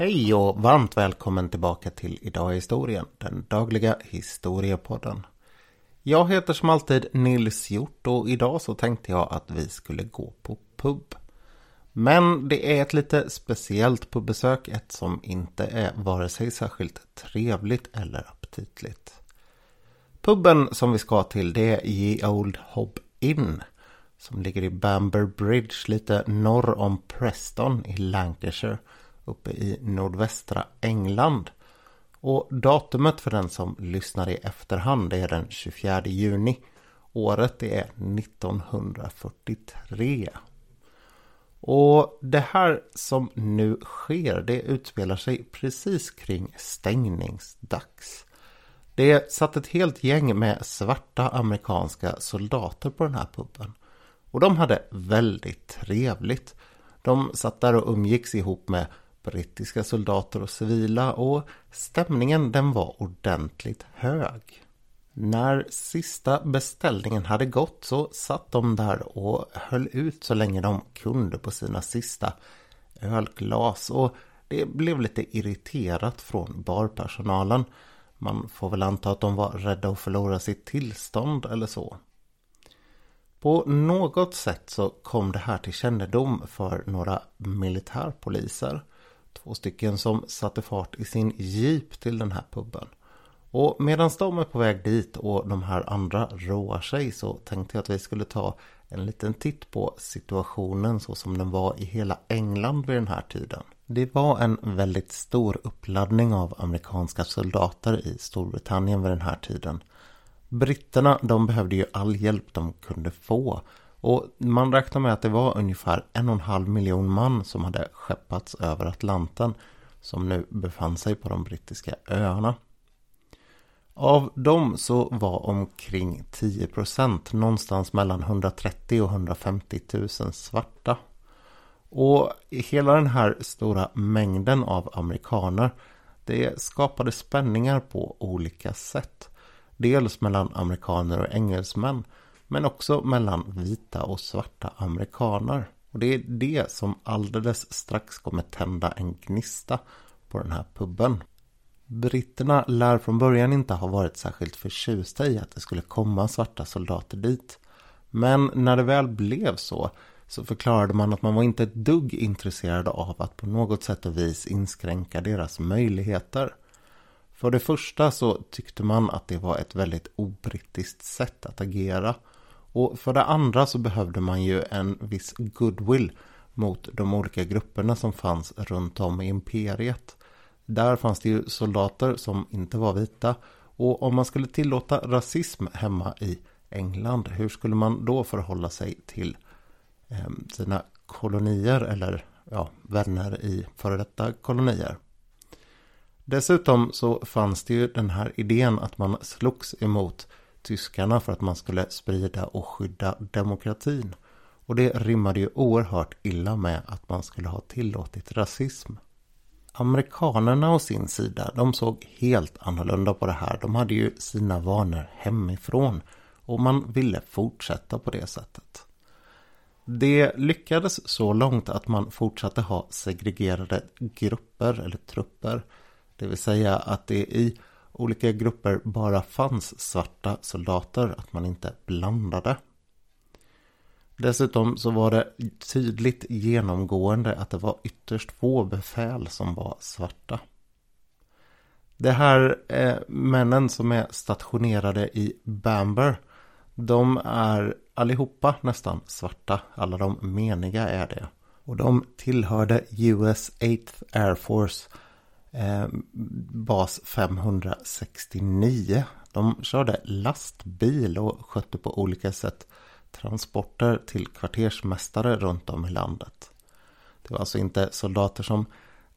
Hej och varmt välkommen tillbaka till Idag i historien, den dagliga historiepodden. Jag heter som alltid Nils Hjort och idag så tänkte jag att vi skulle gå på pub. Men det är ett lite speciellt pubbesök, ett som inte är vare sig särskilt trevligt eller aptitligt. Puben som vi ska till det är Ye Old Hob Inn som ligger i Bamber Bridge lite norr om Preston i Lancashire uppe i nordvästra England. Och datumet för den som lyssnar i efterhand är den 24 juni. Året är 1943. Och det här som nu sker det utspelar sig precis kring stängningsdags. Det satt ett helt gäng med svarta amerikanska soldater på den här puben. Och de hade väldigt trevligt. De satt där och umgicks ihop med brittiska soldater och civila och stämningen den var ordentligt hög. När sista beställningen hade gått så satt de där och höll ut så länge de kunde på sina sista ölglas och det blev lite irriterat från barpersonalen. Man får väl anta att de var rädda att förlora sitt tillstånd eller så. På något sätt så kom det här till kännedom för några militärpoliser. Två stycken som satte fart i sin jeep till den här puben. Och medan de är på väg dit och de här andra roar sig så tänkte jag att vi skulle ta en liten titt på situationen så som den var i hela England vid den här tiden. Det var en väldigt stor uppladdning av amerikanska soldater i Storbritannien vid den här tiden. Britterna de behövde ju all hjälp de kunde få och man räknar med att det var ungefär en och en halv miljon man som hade skeppats över Atlanten som nu befann sig på de brittiska öarna. Av dem så var omkring 10 procent någonstans mellan 130 och 150 000 svarta. Och hela den här stora mängden av amerikaner det skapade spänningar på olika sätt. Dels mellan amerikaner och engelsmän men också mellan vita och svarta amerikaner. Och det är det som alldeles strax kommer tända en gnista på den här puben. Britterna lär från början inte ha varit särskilt förtjusta i att det skulle komma svarta soldater dit. Men när det väl blev så så förklarade man att man var inte ett dugg intresserad av att på något sätt och vis inskränka deras möjligheter. För det första så tyckte man att det var ett väldigt obrittiskt sätt att agera. Och för det andra så behövde man ju en viss goodwill mot de olika grupperna som fanns runt om i imperiet. Där fanns det ju soldater som inte var vita. Och om man skulle tillåta rasism hemma i England, hur skulle man då förhålla sig till ehm, sina kolonier eller ja, vänner i före detta kolonier? Dessutom så fanns det ju den här idén att man slogs emot tyskarna för att man skulle sprida och skydda demokratin. Och det rimmade ju oerhört illa med att man skulle ha tillåtit rasism. Amerikanerna å sin sida, de såg helt annorlunda på det här. De hade ju sina vanor hemifrån och man ville fortsätta på det sättet. Det lyckades så långt att man fortsatte ha segregerade grupper eller trupper det vill säga att det i olika grupper bara fanns svarta soldater, att man inte blandade. Dessutom så var det tydligt genomgående att det var ytterst få befäl som var svarta. Det här eh, männen som är stationerade i Bamber, de är allihopa nästan svarta. Alla de meniga är det. Och de tillhörde US 8th Air Force eh, bas 569. De körde lastbil och skötte på olika sätt transporter till kvartersmästare runt om i landet. Det var alltså inte soldater som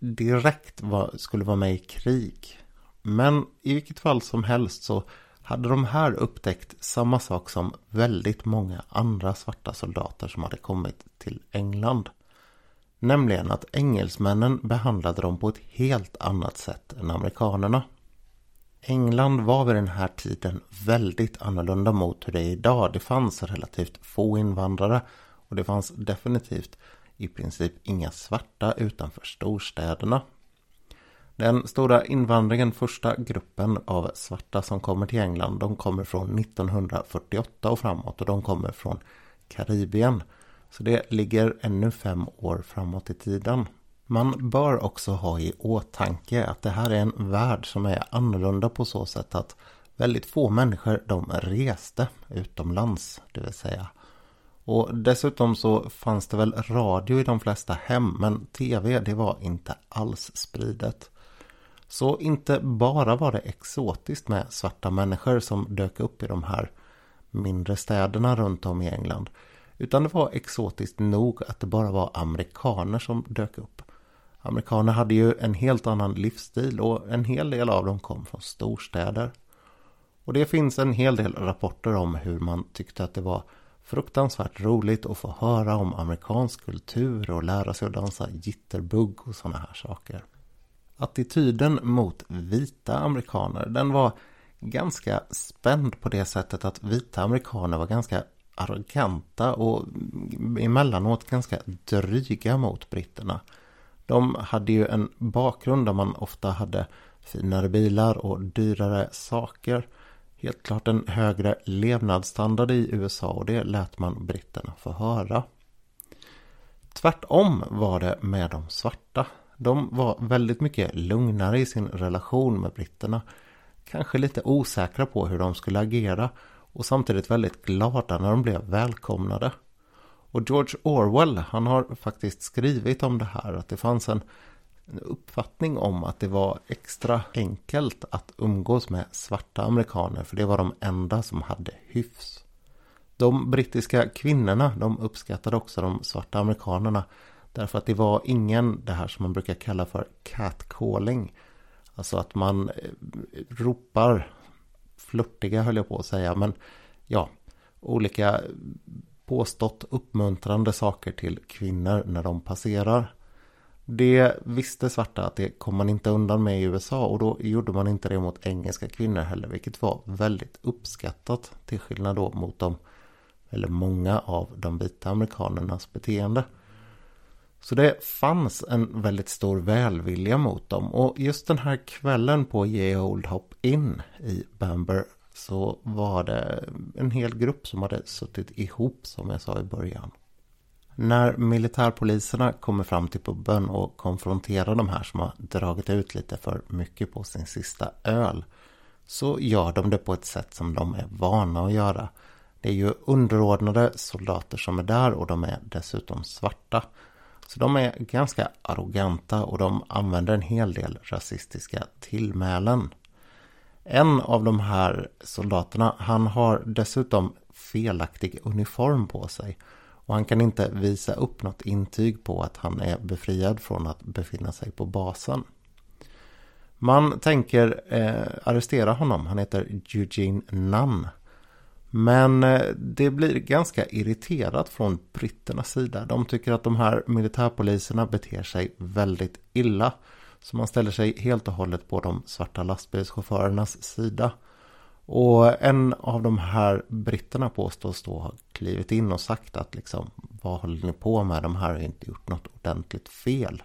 direkt var, skulle vara med i krig. Men i vilket fall som helst så hade de här upptäckt samma sak som väldigt många andra svarta soldater som hade kommit till England. Nämligen att engelsmännen behandlade dem på ett helt annat sätt än amerikanerna. England var vid den här tiden väldigt annorlunda mot hur det är idag. Det fanns relativt få invandrare och det fanns definitivt i princip inga svarta utanför storstäderna. Den stora invandringen, första gruppen av svarta som kommer till England, de kommer från 1948 och framåt och de kommer från Karibien. Så det ligger ännu fem år framåt i tiden. Man bör också ha i åtanke att det här är en värld som är annorlunda på så sätt att väldigt få människor de reste utomlands, det vill säga. Och dessutom så fanns det väl radio i de flesta hem, men tv det var inte alls spridet. Så inte bara var det exotiskt med svarta människor som dök upp i de här mindre städerna runt om i England. Utan det var exotiskt nog att det bara var amerikaner som dök upp. Amerikaner hade ju en helt annan livsstil och en hel del av dem kom från storstäder. Och det finns en hel del rapporter om hur man tyckte att det var fruktansvärt roligt att få höra om amerikansk kultur och lära sig att dansa jitterbug och sådana här saker. Attityden mot vita amerikaner den var ganska spänd på det sättet att vita amerikaner var ganska arroganta och emellanåt ganska dryga mot britterna. De hade ju en bakgrund där man ofta hade finare bilar och dyrare saker. Helt klart en högre levnadsstandard i USA och det lät man britterna få höra. Tvärtom var det med de svarta. De var väldigt mycket lugnare i sin relation med britterna. Kanske lite osäkra på hur de skulle agera och samtidigt väldigt glada när de blev välkomnade. Och George Orwell han har faktiskt skrivit om det här att det fanns en uppfattning om att det var extra enkelt att umgås med svarta amerikaner för det var de enda som hade hyfs. De brittiska kvinnorna de uppskattade också de svarta amerikanerna därför att det var ingen det här som man brukar kalla för catcalling. Alltså att man eh, ropar flörtiga höll jag på att säga men ja olika påstått uppmuntrande saker till kvinnor när de passerar. Det visste svarta att det kom man inte undan med i USA och då gjorde man inte det mot engelska kvinnor heller vilket var väldigt uppskattat till skillnad då mot de eller många av de vita amerikanernas beteende. Så det fanns en väldigt stor välvilja mot dem och just den här kvällen på Ye Old Hop In i Bamber så var det en hel grupp som hade suttit ihop som jag sa i början. När militärpoliserna kommer fram till puben och konfronterar de här som har dragit ut lite för mycket på sin sista öl så gör de det på ett sätt som de är vana att göra. Det är ju underordnade soldater som är där och de är dessutom svarta. Så de är ganska arroganta och de använder en hel del rasistiska tillmälen. En av de här soldaterna, han har dessutom felaktig uniform på sig. Och han kan inte visa upp något intyg på att han är befriad från att befinna sig på basen. Man tänker eh, arrestera honom. Han heter Eugene Nunn. Men eh, det blir ganska irriterat från britternas sida. De tycker att de här militärpoliserna beter sig väldigt illa. Så man ställer sig helt och hållet på de svarta lastbilschaufförernas sida. Och en av de här britterna påstås då ha klivit in och sagt att liksom vad håller ni på med? De här har inte gjort något ordentligt fel.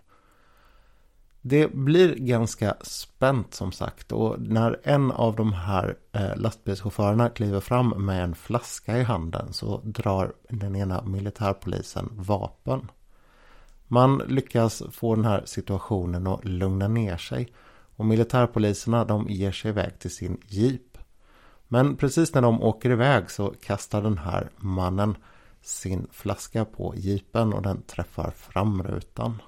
Det blir ganska spänt som sagt och när en av de här eh, lastbilschaufförerna kliver fram med en flaska i handen så drar den ena militärpolisen vapen. Man lyckas få den här situationen att lugna ner sig och militärpoliserna de ger sig iväg till sin jeep. Men precis när de åker iväg så kastar den här mannen sin flaska på jeepen och den träffar framrutan.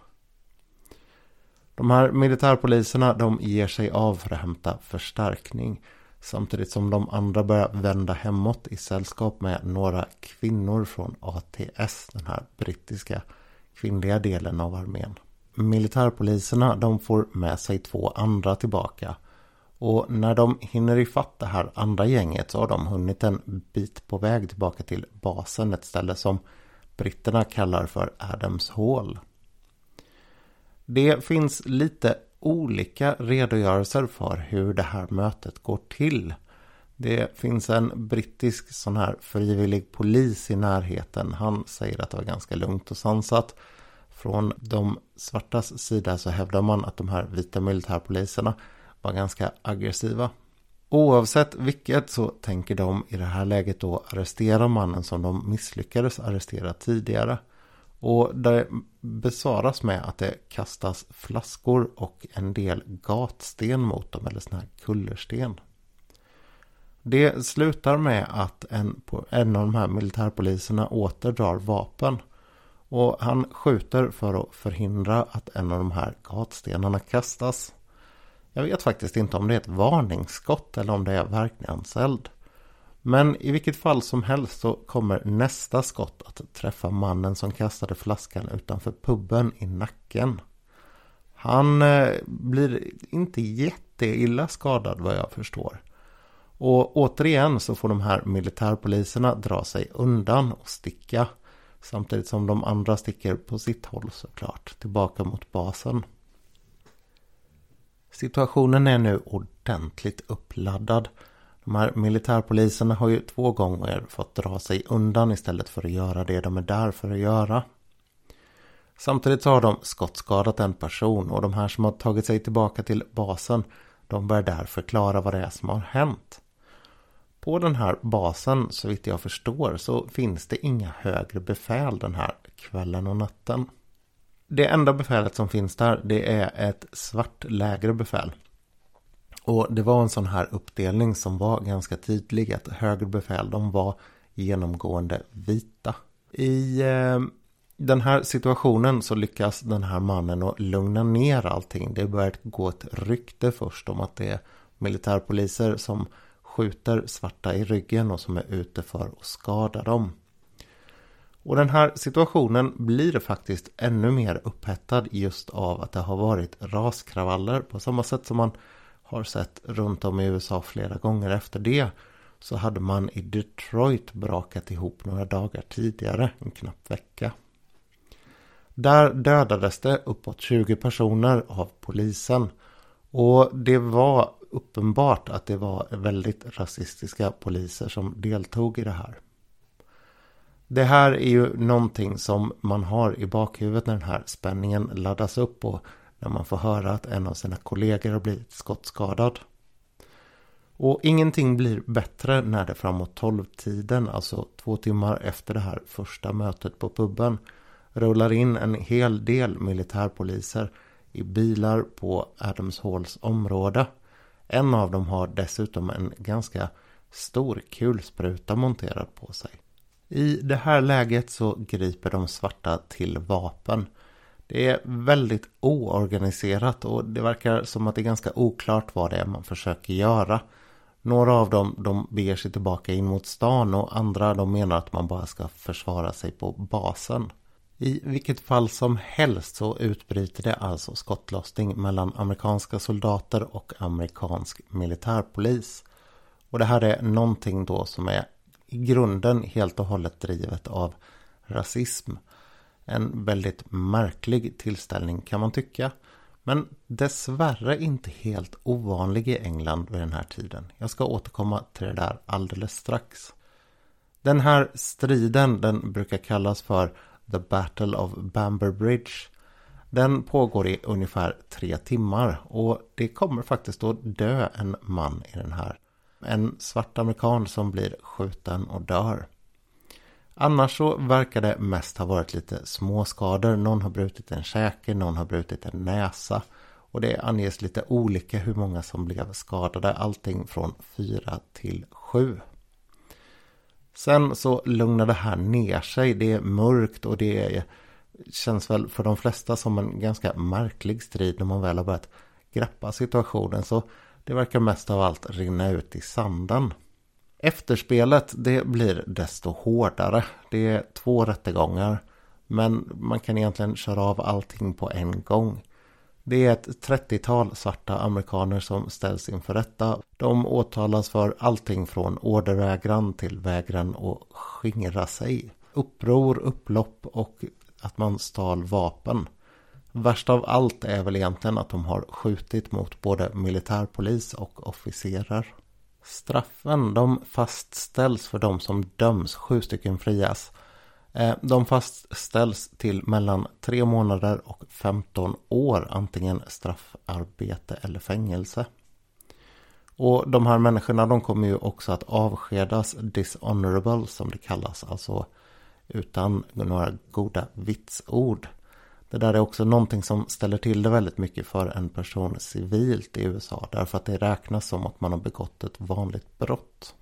De här militärpoliserna de ger sig av för att hämta förstärkning. Samtidigt som de andra börjar vända hemåt i sällskap med några kvinnor från ATS, den här brittiska kvinnliga delen av armén. Militärpoliserna de får med sig två andra tillbaka. Och när de hinner ifatt det här andra gänget så har de hunnit en bit på väg tillbaka till basen, ett ställe som britterna kallar för Adams Hall. Det finns lite olika redogörelser för hur det här mötet går till. Det finns en brittisk sån här frivillig polis i närheten. Han säger att det var ganska lugnt och sansat. Från de svartas sida så hävdar man att de här vita militärpoliserna var ganska aggressiva. Oavsett vilket så tänker de i det här läget då arrestera mannen som de misslyckades arrestera tidigare. Och det besvaras med att det kastas flaskor och en del gatsten mot dem, eller sån här kullersten. Det slutar med att en, en av de här militärpoliserna åter drar vapen. Och han skjuter för att förhindra att en av de här gatstenarna kastas. Jag vet faktiskt inte om det är ett varningsskott eller om det är verkningseld. Men i vilket fall som helst så kommer nästa skott att träffa mannen som kastade flaskan utanför puben i nacken. Han eh, blir inte jätteilla skadad vad jag förstår. Och återigen så får de här militärpoliserna dra sig undan och sticka. Samtidigt som de andra sticker på sitt håll såklart, tillbaka mot basen. Situationen är nu ordentligt uppladdad. De här militärpoliserna har ju två gånger fått dra sig undan istället för att göra det de är där för att göra. Samtidigt så har de skottskadat en person och de här som har tagit sig tillbaka till basen de bör där förklara vad det är som har hänt. På den här basen, så vitt jag förstår, så finns det inga högre befäl den här kvällen och natten. Det enda befälet som finns där, det är ett svart lägre befäl. Och det var en sån här uppdelning som var ganska tydlig att högre befäl, de var genomgående vita. I eh, den här situationen så lyckas den här mannen att lugna ner allting. Det börjar gå ett rykte först om att det är militärpoliser som skjuter svarta i ryggen och som är ute för att skada dem. Och den här situationen blir faktiskt ännu mer upphettad just av att det har varit raskravaller på samma sätt som man har sett runt om i USA flera gånger efter det så hade man i Detroit brakat ihop några dagar tidigare, en knapp vecka. Där dödades det uppåt 20 personer av polisen och det var uppenbart att det var väldigt rasistiska poliser som deltog i det här. Det här är ju någonting som man har i bakhuvudet när den här spänningen laddas upp och när man får höra att en av sina kollegor har blivit skottskadad. Och ingenting blir bättre när det framåt 12-tiden, alltså två timmar efter det här första mötet på puben, rullar in en hel del militärpoliser i bilar på Adams Halls område. En av dem har dessutom en ganska stor kulspruta monterad på sig. I det här läget så griper de svarta till vapen. Det är väldigt oorganiserat och det verkar som att det är ganska oklart vad det är man försöker göra. Några av dem de beger sig tillbaka in mot stan och andra de menar att man bara ska försvara sig på basen. I vilket fall som helst så utbryter det alltså skottlossning mellan amerikanska soldater och amerikansk militärpolis. Och det här är någonting då som är i grunden helt och hållet drivet av rasism. En väldigt märklig tillställning kan man tycka. Men dessvärre inte helt ovanlig i England vid den här tiden. Jag ska återkomma till det där alldeles strax. Den här striden den brukar kallas för The Battle of Bamber Bridge. Den pågår i ungefär tre timmar och det kommer faktiskt att dö en man i den här. En svart amerikan som blir skjuten och dör. Annars så verkar det mest ha varit lite småskador. Någon har brutit en käke, någon har brutit en näsa. Och det anges lite olika hur många som blev skadade. Allting från 4 till 7. Sen så lugnar det här ner sig. Det är mörkt och det är, känns väl för de flesta som en ganska märklig strid när man väl har börjat greppa situationen. Så det verkar mest av allt rinna ut i sanden. Efterspelet det blir desto hårdare. Det är två rättegångar. Men man kan egentligen köra av allting på en gång. Det är ett 30-tal svarta amerikaner som ställs inför rätta. De åtalas för allting från ordervägran till vägran att skingra sig. Uppror, upplopp och att man stal vapen. Värst av allt är väl egentligen att de har skjutit mot både militärpolis och officerer. Straffen de fastställs för de som döms, sju stycken frias. Eh, de fastställs till mellan tre månader och 15 år, antingen straffarbete eller fängelse. Och de här människorna de kommer ju också att avskedas dishonorable som det kallas, alltså utan några goda vitsord. Det där är också någonting som ställer till det väldigt mycket för en person civilt i USA. Därför att det räknas som att man har begått ett vanligt brott.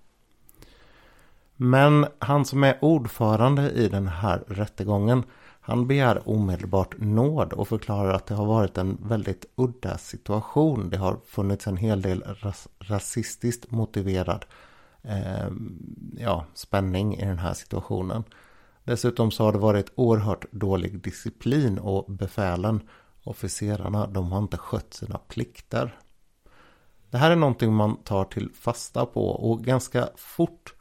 Men han som är ordförande i den här rättegången han begär omedelbart nåd och förklarar att det har varit en väldigt udda situation. Det har funnits en hel del ras rasistiskt motiverad eh, ja, spänning i den här situationen. Dessutom så har det varit oerhört dålig disciplin och befälen, officerarna, de har inte skött sina plikter. Det här är någonting man tar till fasta på och ganska fort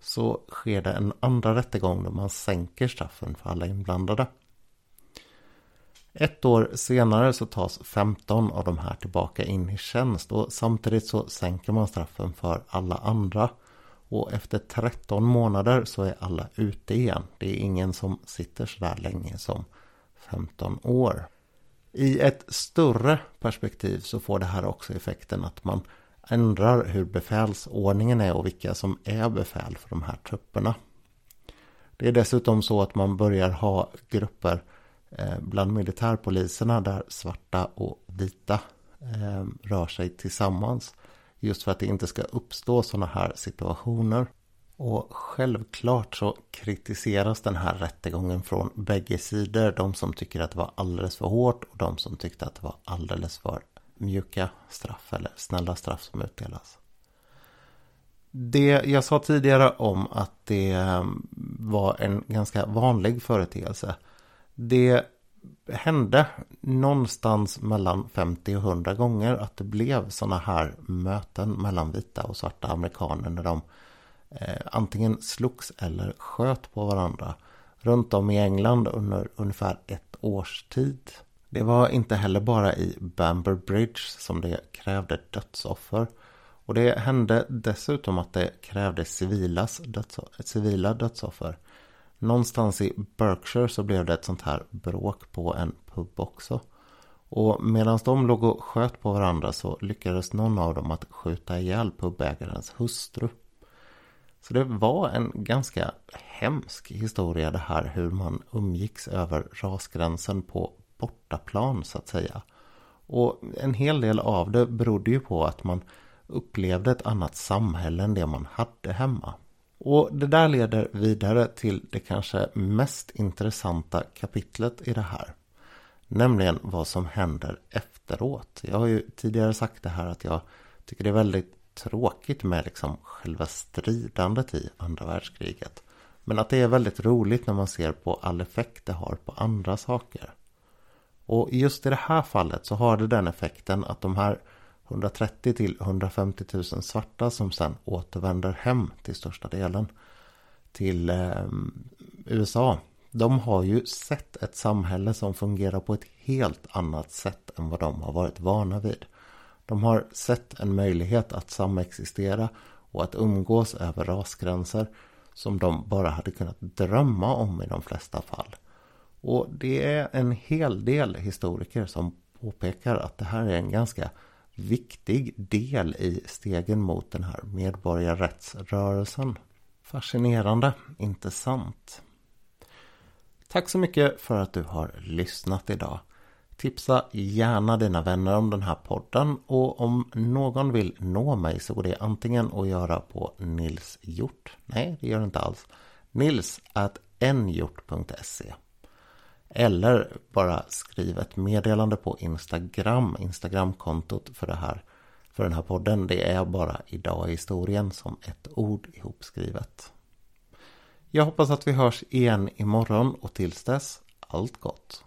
så sker det en andra rättegång då man sänker straffen för alla inblandade. Ett år senare så tas 15 av de här tillbaka in i tjänst och samtidigt så sänker man straffen för alla andra. Och efter 13 månader så är alla ute igen. Det är ingen som sitter så där länge som 15 år. I ett större perspektiv så får det här också effekten att man ändrar hur befälsordningen är och vilka som är befäl för de här trupperna. Det är dessutom så att man börjar ha grupper eh, bland militärpoliserna där svarta och vita eh, rör sig tillsammans. Just för att det inte ska uppstå sådana här situationer. Och självklart så kritiseras den här rättegången från bägge sidor. De som tycker att det var alldeles för hårt och de som tyckte att det var alldeles för mjuka straff eller snälla straff som utdelas. Det jag sa tidigare om att det eh, var en ganska vanlig företeelse. Det hände någonstans mellan 50 och 100 gånger att det blev sådana här möten mellan vita och svarta amerikaner när de eh, antingen slogs eller sköt på varandra runt om i England under ungefär ett års tid. Det var inte heller bara i Bamber Bridge som det krävde dödsoffer. Och det hände dessutom att det krävde civilas dödsoffer, civila dödsoffer. Någonstans i Berkshire så blev det ett sånt här bråk på en pub också. Och medan de låg och sköt på varandra så lyckades någon av dem att skjuta ihjäl pubägarens hustru. Så det var en ganska hemsk historia det här hur man umgicks över rasgränsen på bortaplan så att säga. Och en hel del av det berodde ju på att man upplevde ett annat samhälle än det man hade hemma. Och det där leder vidare till det kanske mest intressanta kapitlet i det här. Nämligen vad som händer efteråt. Jag har ju tidigare sagt det här att jag tycker det är väldigt tråkigt med liksom själva stridandet i andra världskriget. Men att det är väldigt roligt när man ser på all effekt det har på andra saker. Och just i det här fallet så har det den effekten att de här 130 till 150 000 svarta som sen återvänder hem till största delen till eh, USA. De har ju sett ett samhälle som fungerar på ett helt annat sätt än vad de har varit vana vid. De har sett en möjlighet att samexistera och att umgås över rasgränser som de bara hade kunnat drömma om i de flesta fall. Och det är en hel del historiker som påpekar att det här är en ganska viktig del i stegen mot den här medborgarrättsrörelsen. Fascinerande, inte sant? Tack så mycket för att du har lyssnat idag. Tipsa gärna dina vänner om den här podden och om någon vill nå mig så går det antingen att göra på Nils Hjort. Nej, det gör det inte alls. Nils at nhjort.se eller bara skriv ett meddelande på Instagram, Instagramkontot för det här. För den här podden, det är bara idag i historien som ett ord ihopskrivet. Jag hoppas att vi hörs igen imorgon och tills dess, allt gott.